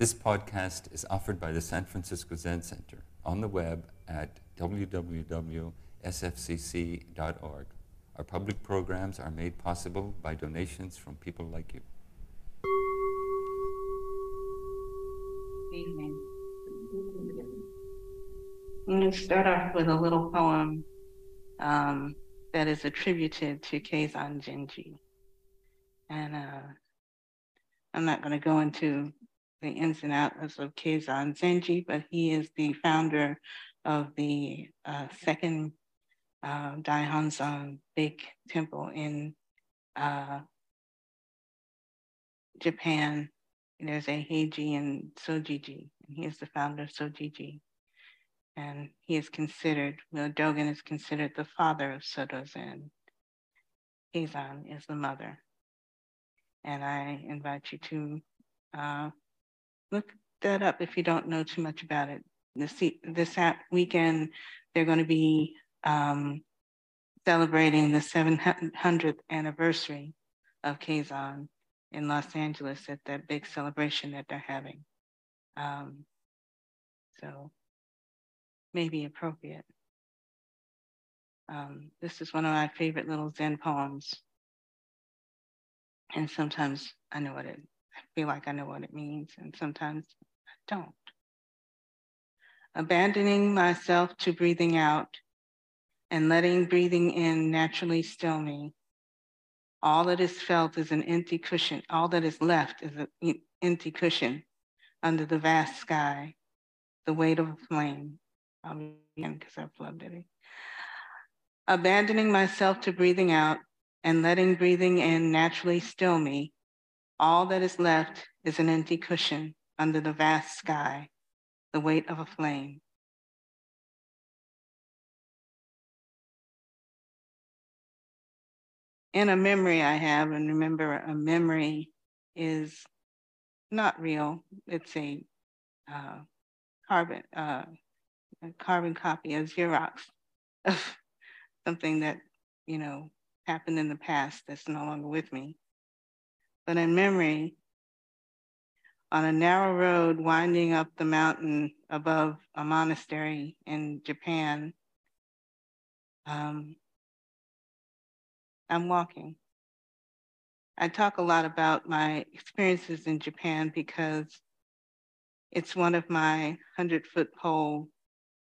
This podcast is offered by the San Francisco Zen Center on the web at www.sfzc.org. Our public programs are made possible by donations from people like you. Evening. I'm going to start off with a little poem um, that is attributed to Keizan Zenji. And uh, I'm not going to go into the ins and outs of Keizan Zenji, but he is the founder of the uh, second uh, big temple in uh, Japan. There's Eiheiji and Sojiji, and he is the founder of Sojiji. And he is considered, Dogen is considered the father of Soto Zen. Keizan is the mother. And I invite you to uh, look that up if you don't know too much about it. This, this weekend, they're going to be um, celebrating the 700th anniversary of Keizan in Los Angeles at that big celebration that they're having. Um, so maybe appropriate. Um, this is one of my favorite little Zen poems. And sometimes I know what it feel like I know what it means, and sometimes I don't. Abandoning myself to breathing out and letting breathing in naturally still me. All that is felt is an empty cushion. All that is left is an empty cushion under the vast sky, the weight of a flame. I'll begin because I've loved it. Abandoning myself to breathing out and letting breathing in naturally still me all that is left is an empty cushion under the vast sky, the weight of a flame. In a memory I have, and remember, a memory is not real. It's a uh, carbon uh, a carbon copy, a Xerox of something that you know happened in the past that's no longer with me but in memory, on a narrow road winding up the mountain above a monastery in Japan, um, I'm walking. I talk a lot about my experiences in Japan because it's one of my 100 foot pole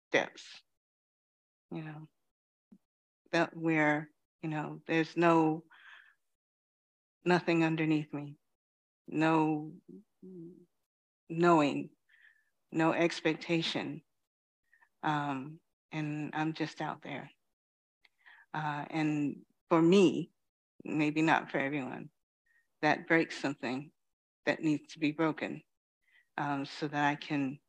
steps, you know, that where, you know, there's no nothing underneath me, no knowing, no expectation. Um, and I'm just out there. Uh, and for me, maybe not for everyone, that breaks something that needs to be broken um, so that I can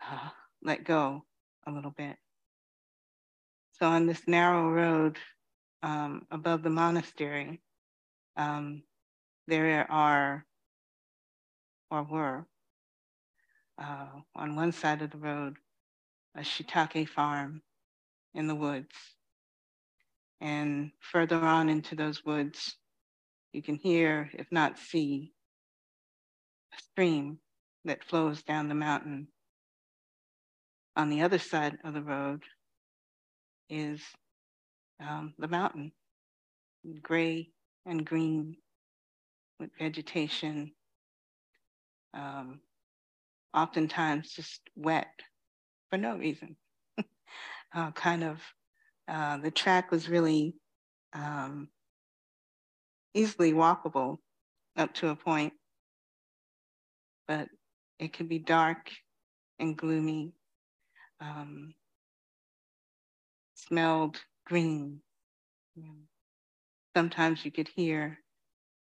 uh, let go a little bit. So on this narrow road um, above the monastery, um, there are or were uh, on one side of the road a shiitake farm in the woods. And further on into those woods, you can hear, if not see, a stream that flows down the mountain. On the other side of the road is um, the mountain, gray and green with vegetation, um, oftentimes just wet for no reason. uh, kind of, uh, the track was really um, easily walkable up to a point, but it could be dark and gloomy, um, smelled green. Sometimes you could hear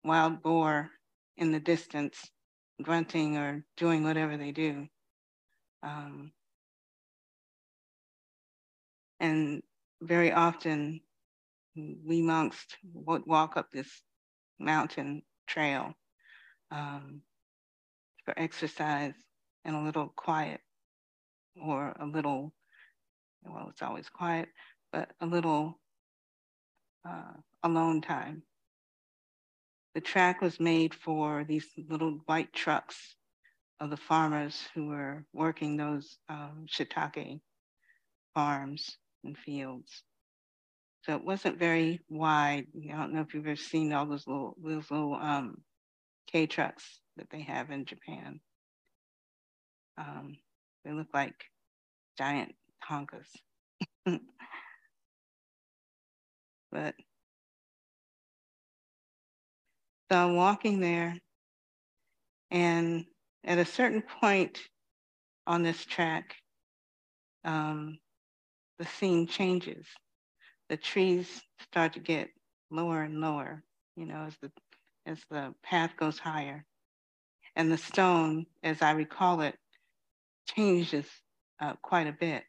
wild boar in the distance, grunting or doing whatever they do. Um, and very often, we monks would walk up this mountain trail um, for exercise and a little quiet, or a little, well, it's always quiet, but a little uh, alone time the track was made for these little white trucks of the farmers who were working those um, shiitake farms and fields. So it wasn't very wide. I don't know if you've ever seen all those little those little um, K trucks that they have in Japan. Um, they look like giant Tonkas. but so I'm walking there, and at a certain point on this track, um, the scene changes. The trees start to get lower and lower, you know, as the as the path goes higher. And the stone, as I recall it, changes uh, quite a bit.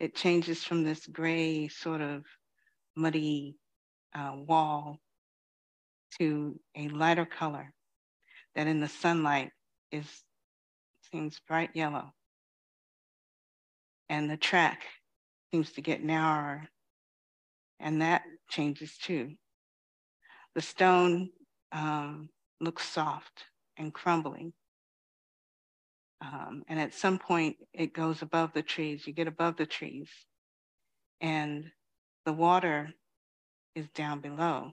It changes from this gray, sort of muddy uh, wall to a lighter color that in the sunlight is seems bright yellow. And the track seems to get narrower and that changes too. The stone um, looks soft and crumbling. Um, and at some point, it goes above the trees. You get above the trees, and the water is down below.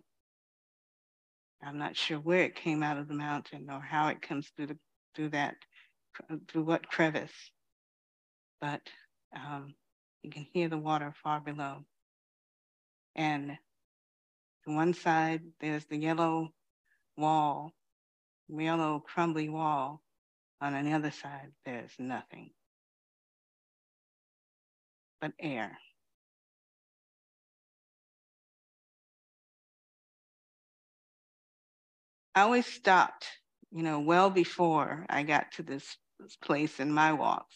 I'm not sure where it came out of the mountain or how it comes through the through that through what crevice, but um, you can hear the water far below. And to one side, there's the yellow wall, yellow crumbly wall. On the other side, there's nothing but air. I always stopped, you know, well before I got to this, this place in my walks.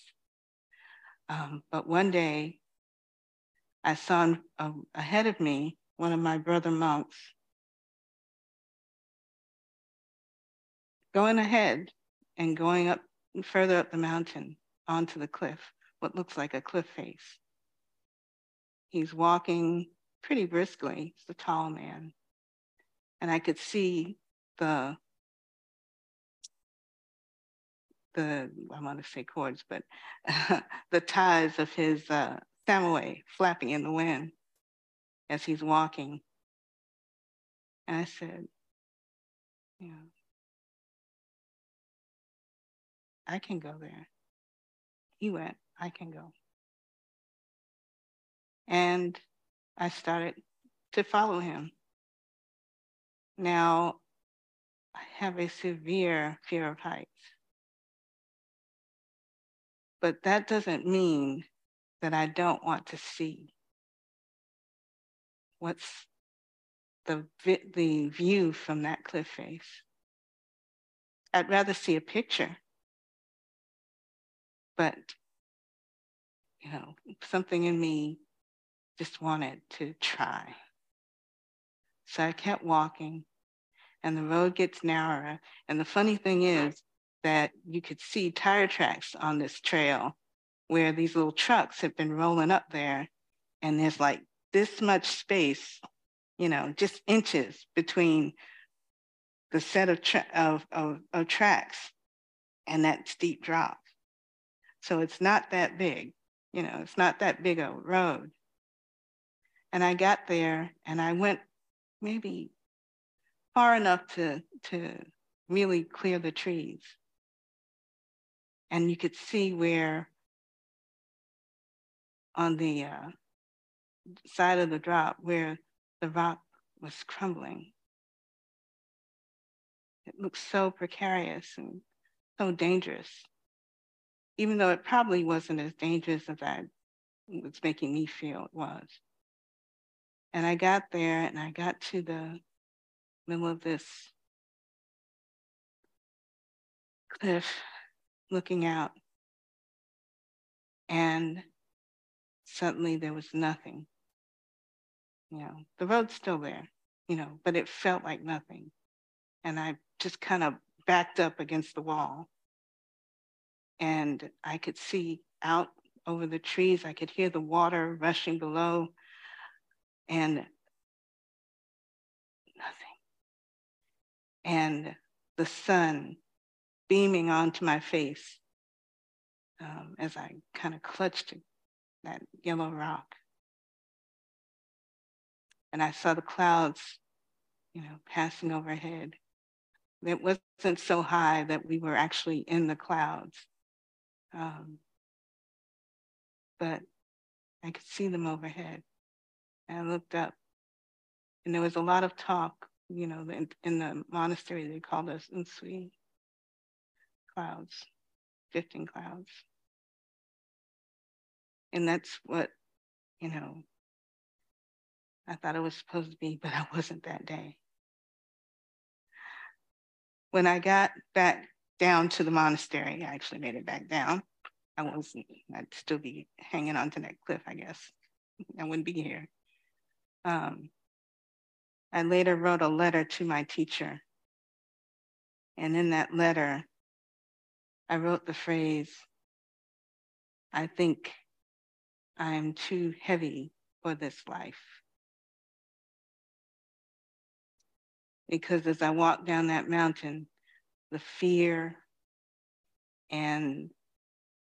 Um, but one day I saw uh, ahead of me one of my brother monks going ahead and going up further up the mountain onto the cliff, what looks like a cliff face. He's walking pretty briskly. He's a tall man. And I could see the the I want to say cords, but the ties of his uh, samue flapping in the wind as he's walking. And I said, "Yeah, I can go there. He went, I can go. And I started to follow him. Now, I have a severe fear of heights. But that doesn't mean that I don't want to see what's the, the view from that cliff face. I'd rather see a picture, but you know, something in me just wanted to try. So I kept walking and the road gets narrower. And the funny thing is that you could see tire tracks on this trail where these little trucks have been rolling up there and there's like this much space, you know, just inches between the set of, tra- of, of, of tracks and that steep drop. So it's not that big, you know, it's not that big a road. And I got there and I went maybe far enough to, to really clear the trees. And you could see where on the uh, side of the drop where the rock was crumbling. It looked so precarious and so dangerous, even though it probably wasn't as dangerous as I was making me feel it was. And I got there and I got to the middle of this cliff looking out. And suddenly there was nothing. You know, the road's still there, you know, but it felt like nothing. And I just kind of backed up against the wall. And I could see out over the trees. I could hear the water rushing below and And the sun beaming onto my face um, as I kind of clutched that yellow rock. And I saw the clouds, you know, passing overhead. It wasn't so high that we were actually in the clouds. Um, but I could see them overhead. And I looked up, and there was a lot of talk. You know, in, in the monastery, they called us Unsui clouds, 15 clouds. And that's what, you know, I thought it was supposed to be, but I wasn't that day. When I got back down to the monastery, I actually made it back down. I wasn't, I'd still be hanging onto that cliff, I guess. I wouldn't be here. Um, I later wrote a letter to my teacher. And in that letter, I wrote the phrase, I think I am too heavy for this life. Because as I walked down that mountain, the fear and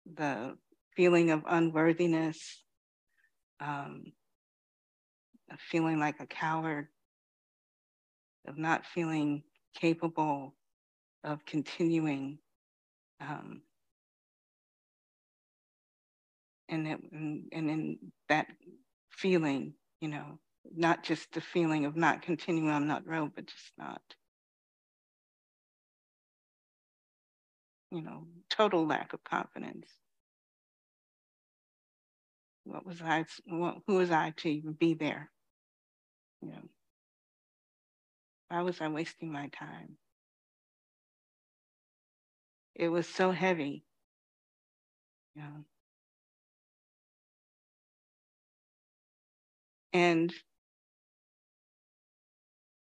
the feeling of unworthiness, um, feeling like a coward, of not feeling capable of continuing um, and it, and, and in that feeling, you know, not just the feeling of not continuing on that road, but just not, you know, total lack of confidence. What was I, what, who was I to even be there? You know, why was I wasting my time? It was so heavy. Know, And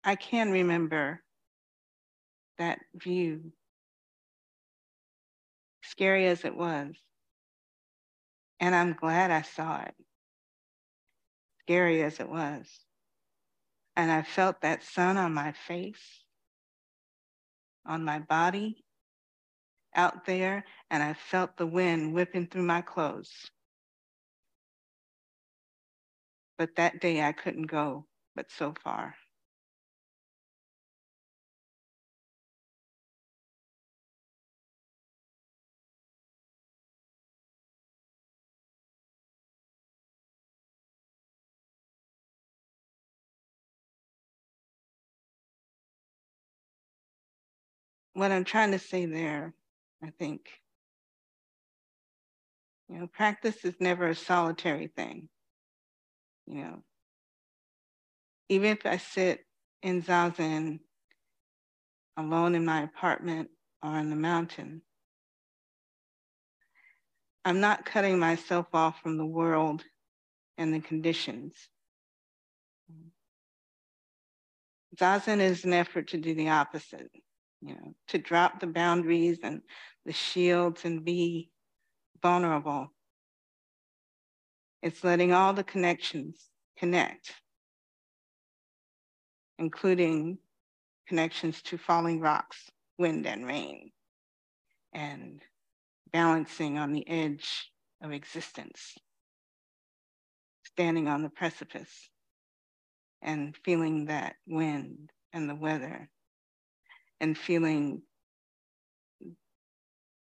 I can remember that view, scary as it was. And I'm glad I saw it, scary as it was. And I felt that sun on my face, on my body, out there, and I felt the wind whipping through my clothes. But that day I couldn't go, but so far. What I'm trying to say there, I think, you know, practice is never a solitary thing you know, even if I sit in Zazen alone in my apartment or in the mountain, I'm not cutting myself off from the world and the conditions. Zazen is an effort to do the opposite, you know, to drop the boundaries and the shields and be vulnerable. It's letting all the connections connect, including connections to falling rocks, wind and rain, and balancing on the edge of existence, standing on the precipice and feeling that wind and the weather and feeling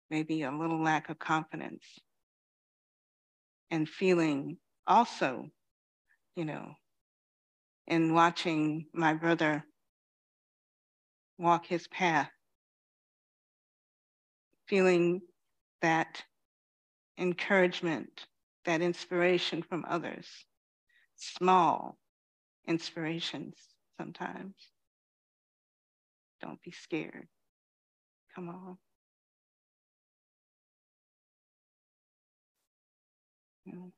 maybe a little lack of confidence and feeling also, you know, in watching my brother walk his path, feeling that encouragement, that inspiration from others, small inspirations sometimes. Don't be scared. Come on. Mm.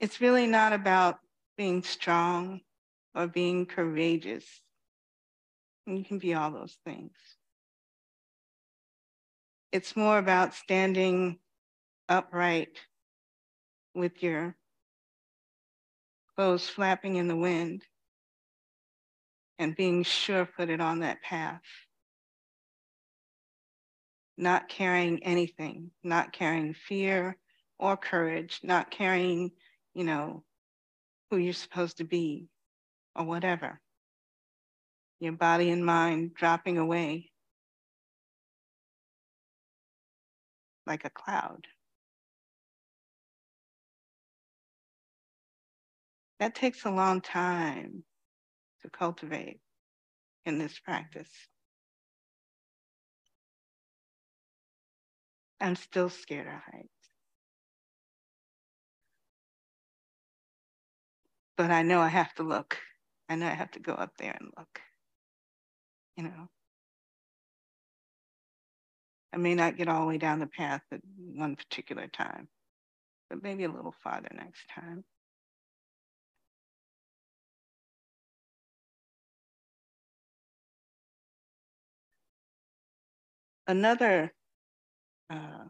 It's really not about being strong or being courageous. You can be all those things. It's more about standing upright with your clothes flapping in the wind and being sure footed on that path. Not carrying anything, not carrying fear or courage, not carrying, you know, who you're supposed to be or whatever. Your body and mind dropping away like a cloud. That takes a long time to cultivate in this practice. I'm still scared of heights. But I know I have to look. I know I have to go up there and look. You know, I may not get all the way down the path at one particular time, but maybe a little farther next time. Another, uh,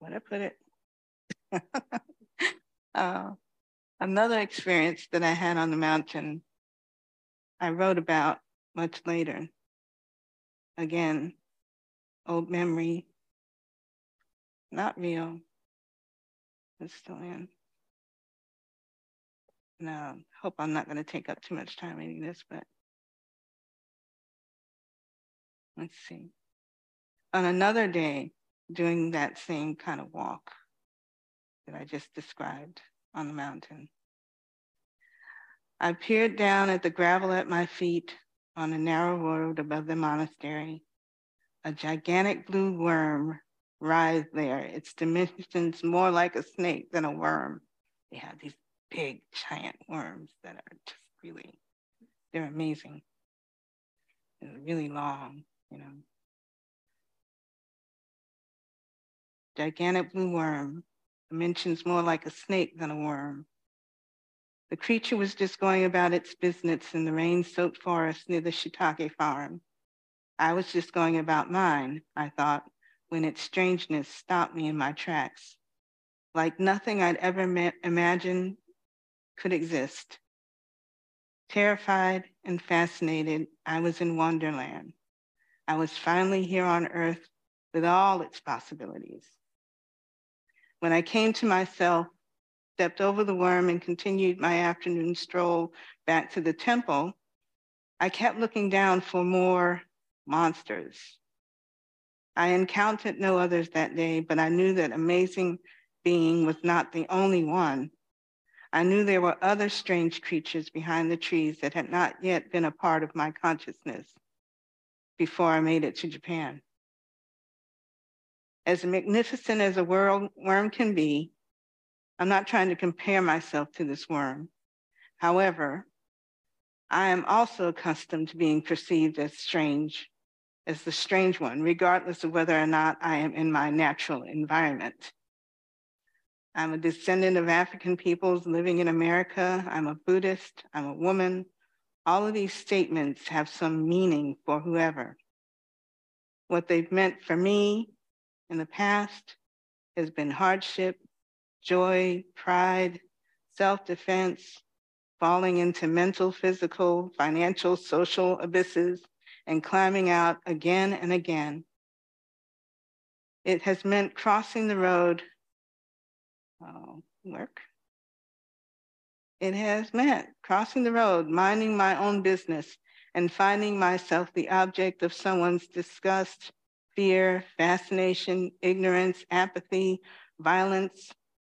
what I put it, uh, another experience that I had on the mountain, I wrote about much later. Again, old memory, not real. It's still in. No, hope I'm not going to take up too much time reading this, but let's see. On another day, doing that same kind of walk that I just described on the mountain, I peered down at the gravel at my feet on a narrow road above the monastery a gigantic blue worm writhed there, its dimensions more like a snake than a worm. They have these big, giant worms that are just really, they're amazing. They're really long, you know. Gigantic blue worm, dimensions more like a snake than a worm. The creature was just going about its business in the rain soaked forest near the shiitake farm. I was just going about mine, I thought, when its strangeness stopped me in my tracks. Like nothing I'd ever ma- imagined could exist. Terrified and fascinated, I was in Wonderland. I was finally here on Earth with all its possibilities. When I came to myself, stepped over the worm, and continued my afternoon stroll back to the temple, I kept looking down for more monsters. I encountered no others that day, but I knew that amazing being was not the only one. I knew there were other strange creatures behind the trees that had not yet been a part of my consciousness before I made it to Japan. As magnificent as a world worm can be, I'm not trying to compare myself to this worm. However, I am also accustomed to being perceived as strange as the strange one, regardless of whether or not I am in my natural environment. I'm a descendant of African peoples living in America. I'm a Buddhist. I'm a woman. All of these statements have some meaning for whoever. What they've meant for me in the past has been hardship, joy, pride, self defense, falling into mental, physical, financial, social abysses, and climbing out again and again. It has meant crossing the road. Oh, work. It has meant crossing the road, minding my own business, and finding myself the object of someone's disgust, fear, fascination, ignorance, apathy, violence,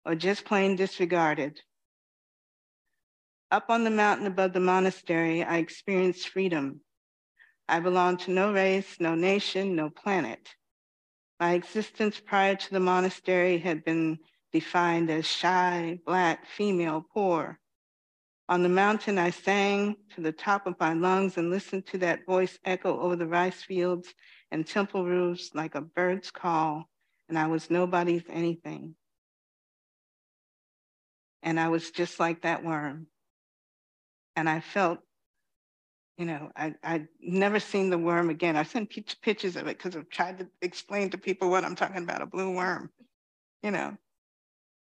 or just plain disregarded. Up on the mountain above the monastery, I experienced freedom, I belong to no race, no nation, no planet. My existence prior to the monastery had been defined as shy, Black, female, poor. On the mountain, I sang to the top of my lungs and listened to that voice echo over the rice fields and temple roofs like a bird's call, and I was nobody's anything. And I was just like that worm. And I felt you know, I, I'd never seen the worm again. I sent pictures of it because I've tried to explain to people what I'm talking about, a blue worm, you know.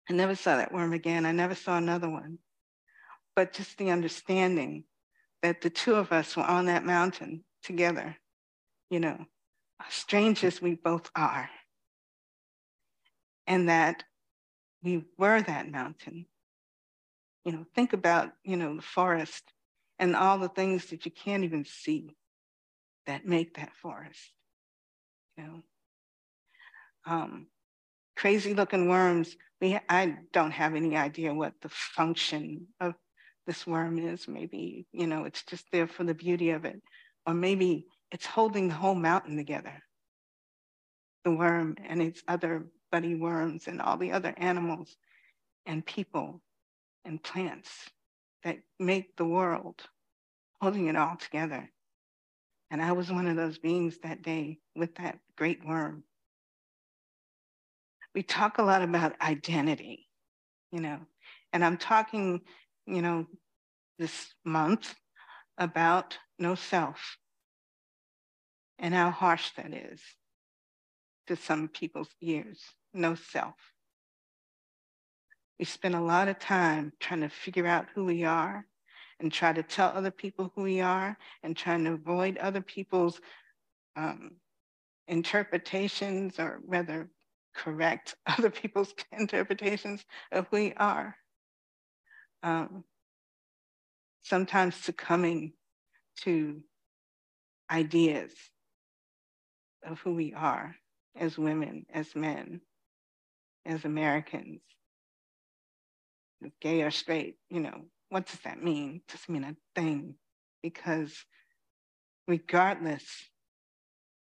I never saw that worm again. I never saw another one. But just the understanding that the two of us were on that mountain together, you know, strangers we both are. And that we were that mountain. You know, think about, you know, the forest and all the things that you can't even see that make that forest. You know, um, crazy looking worms. We, I don't have any idea what the function of this worm is. Maybe, you know, it's just there for the beauty of it. Or maybe it's holding the whole mountain together. The worm and its other buddy worms and all the other animals and people and plants that make the world, holding it all together. And I was one of those beings that day with that great worm. We talk a lot about identity, you know, and I'm talking, you know, this month about no self and how harsh that is to some people's ears, no self. We spend a lot of time trying to figure out who we are and try to tell other people who we are and trying to avoid other people's um, interpretations or rather correct other people's interpretations of who we are. Um, sometimes succumbing to ideas of who we are as women, as men, as Americans, gay or straight, you know, what does that mean? It doesn't mean a thing because regardless,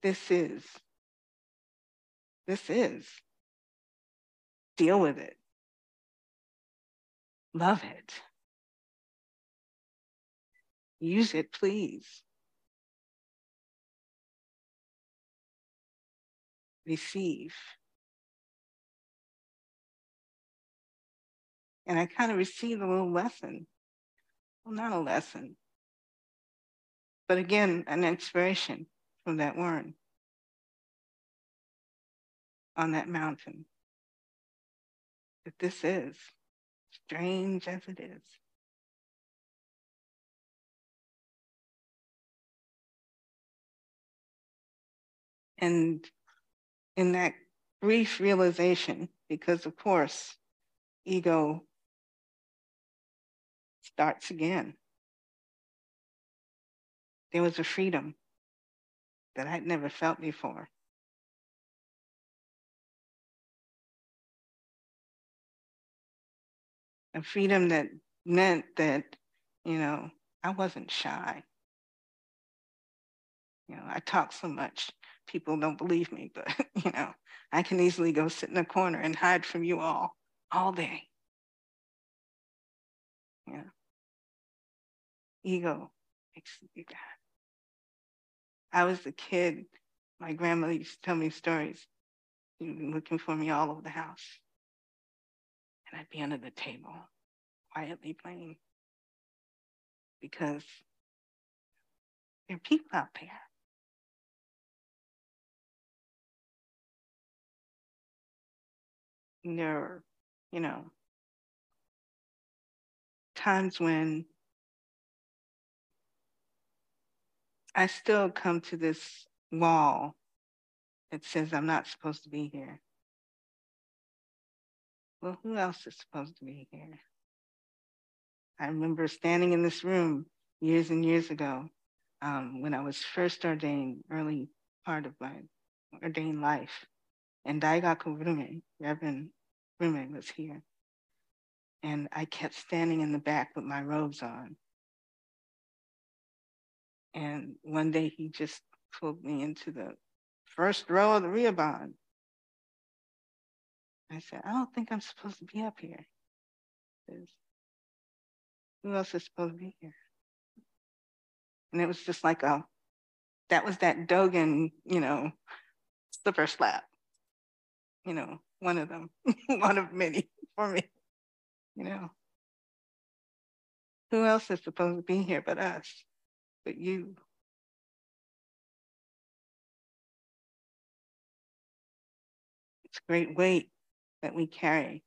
this is, this is, deal with it, love it. Use it, please. Receive. And I kind of received a little lesson. Well, not a lesson, but again, an inspiration from that word on that mountain. That this is, strange as it is, And in that brief realization, because of course, ego starts again. There was a freedom that I'd never felt before. A freedom that meant that, you know, I wasn't shy. You know, I talk so much people don't believe me, but you know, I can easily go sit in a corner and hide from you all all day. Yeah. Ego makes you do that. I was a kid. My grandmother used to tell me stories. She'd be looking for me all over the house. And I'd be under the table, quietly playing. Because there are people out there there are, you know, times when I still come to this wall that says I'm not supposed to be here. Well, who else is supposed to be here? I remember standing in this room years and years ago um, when I was first ordained, early part of my ordained life. And Daigaku Rumme, Reverend Rumme was here. And I kept standing in the back with my robes on. And one day he just pulled me into the first row of the Ryoban. I said, I don't think I'm supposed to be up here. Who else is supposed to be here? And it was just like a, that was that Dogen, you know, slipper slap you know, one of them, one of many for me, you know. Who else is supposed to be here but us, but you? It's great weight that we carry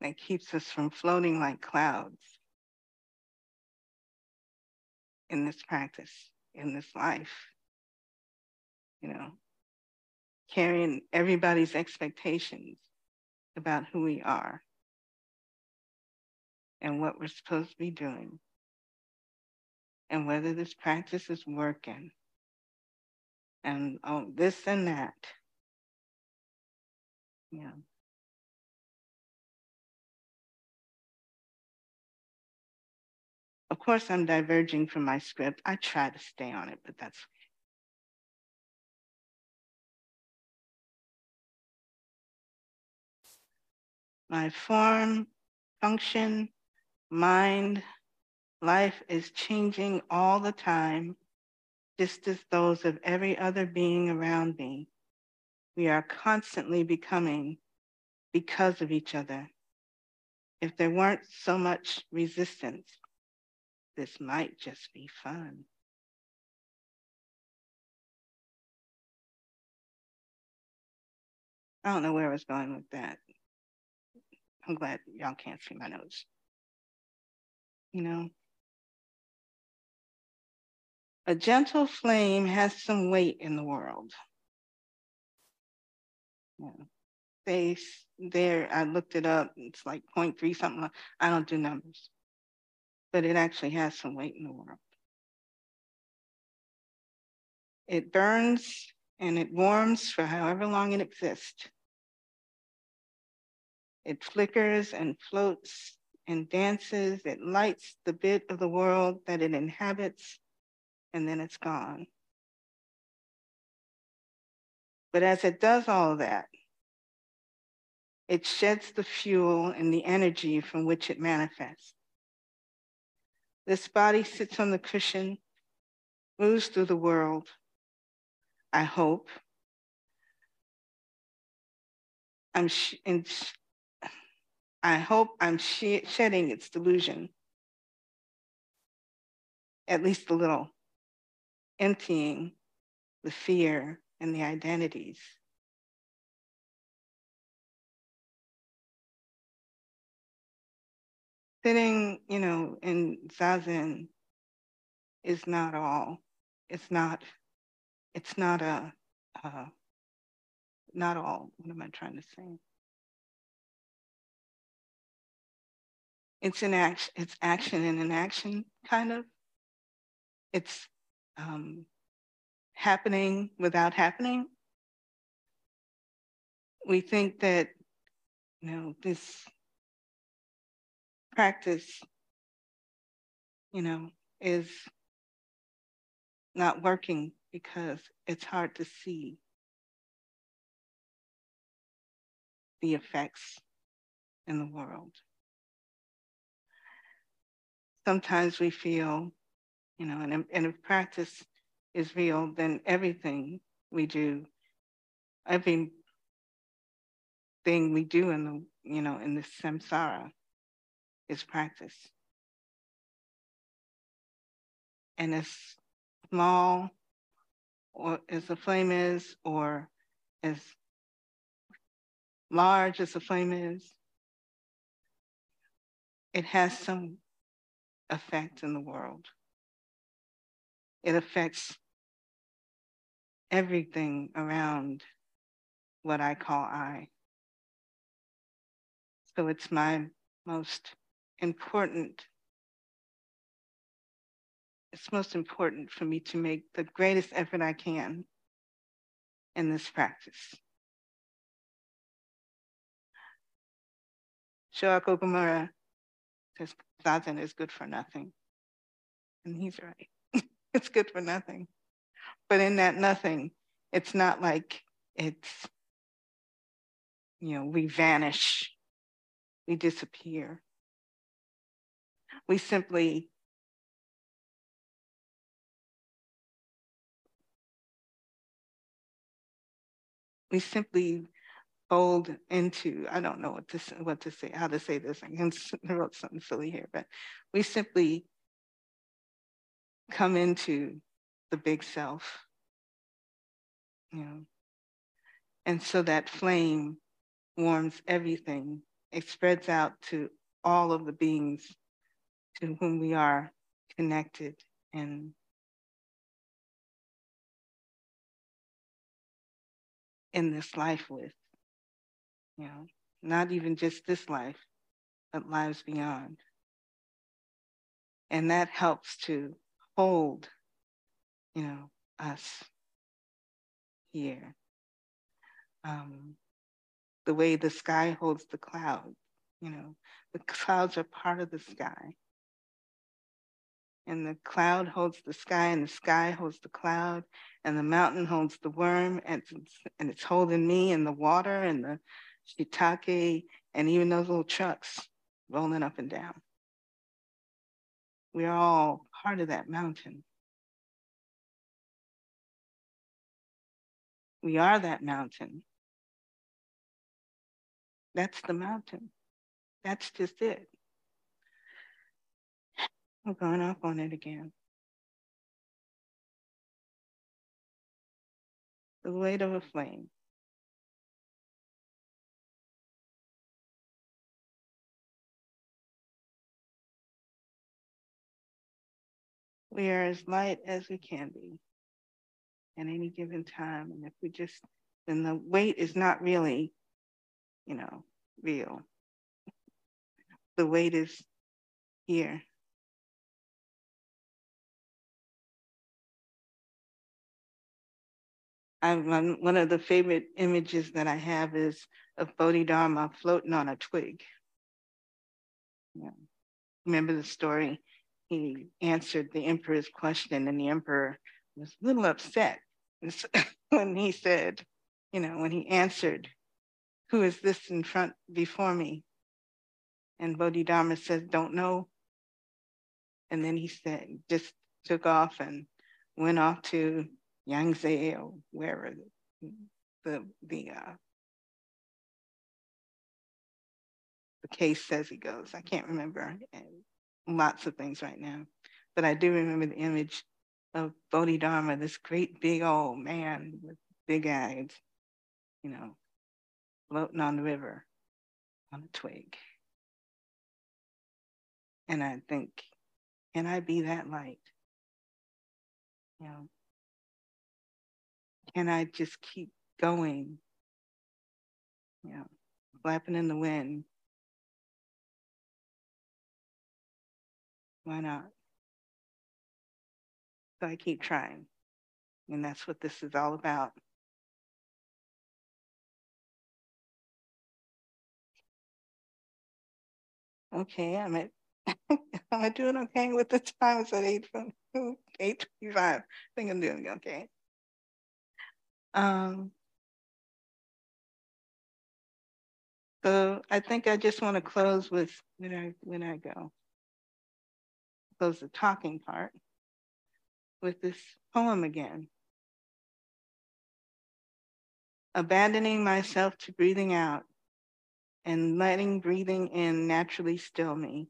that keeps us from floating like clouds. in this practice, in this life. You know, carrying everybody's expectations about who we are and what we're supposed to be doing and whether this practice is working and oh, this and that. Yeah. Of course, I'm diverging from my script. I try to stay on it, but that's my form, function, mind, life is changing all the time, just as those of every other being around me. We are constantly becoming because of each other. If there weren't so much resistance, this might just be fun. I don't know where I was going with that. I'm glad y'all can't see my nose. You know, a gentle flame has some weight in the world. Yeah. They, there, I looked it up. It's like 0.3 something. I don't do numbers, but it actually has some weight in the world. It burns and it warms for however long it exists. It flickers and floats and dances. It lights the bit of the world that it inhabits, and then it's gone. But as it does all that, it sheds the fuel and the energy from which it manifests. This body sits on the cushion, moves through the world, I hope. I'm sh- in I hope I'm shedding its delusion, at least a little, emptying the fear and the identities. Sitting, you know, in zazen is not all. It's not. It's not a. Uh, not all. What am I trying to say? It's an action, it's action in an action kind of. It's um, happening without happening. We think that, you know, this practice, you know, is not working because it's hard to see the effects in the world sometimes we feel, you know, and, and if practice is real, then everything we do, every thing we do in the, you know, in this samsara is practice. And as small or as the flame is, or as large as the flame is, it has some effect in the world. It affects everything around what I call I. So it's my most important, it's most important for me to make the greatest effort I can in this practice. Shohaku Okumura says zazen is good for nothing. And he's right. it's good for nothing. But in that nothing, it's not like it's, you know, we vanish, we disappear. We simply we simply fold into, I don't know what to, what to say, how to say this. I wrote something silly here, but we simply come into the big self, you know. And so that flame warms everything. It spreads out to all of the beings to whom we are connected and in this life with, you know, not even just this life, but lives beyond. And that helps to hold, you know, us here. Um, the way the sky holds the clouds, you know, the clouds are part of the sky. And the cloud holds the sky, and the sky holds the cloud, and the mountain holds the worm, and and it's holding me, and the water, and the shiitake, and even those little trucks rolling up and down. We are all part of that mountain. We are that mountain. That's the mountain. That's just it. I'm going off on it again. The weight of a flame. We are as light as we can be at any given time. And if we just, then the weight is not really, you know, real. The weight is here. I'm, one of the favorite images that I have is of Bodhidharma floating on a twig. Yeah. Remember the story? He answered the emperor's question, and the emperor was a little upset when he said, you know, when he answered, Who is this in front before me? And Bodhidharma says, Don't know. And then he said, just took off and went off to Yangtze or wherever the the, the uh, the case says he goes. I can't remember lots of things right now, but I do remember the image of Bodhidharma, this great big old man with big eyes, you know, floating on the river on a twig. And I think, can I be that light? You know, can I just keep going? You know, flapping in the wind. Why not? So I keep trying. And that's what this is all about. Okay, I'm at am I doing okay with the time? It's at 8 825. I think I'm doing okay. Um, so I think I just want to close with when I when I go. Close the talking part with this poem again. Abandoning myself to breathing out and letting breathing in naturally still me.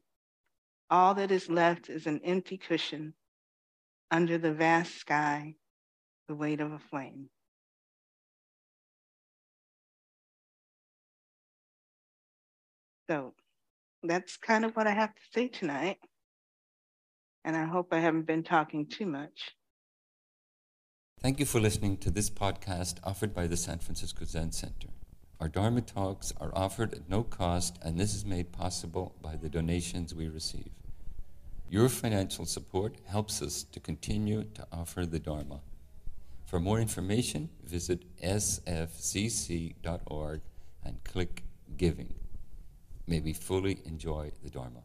All that is left is an empty cushion under the vast sky, the weight of a flame. So that's kind of what I have to say tonight. And I hope I haven't been talking too much. Thank you for listening to this podcast offered by the San Francisco Zen Center. Our Dharma talks are offered at no cost, and this is made possible by the donations we receive. Your financial support helps us to continue to offer the Dharma. For more information, visit sfzc.org and click Giving may we fully enjoy the Dharma.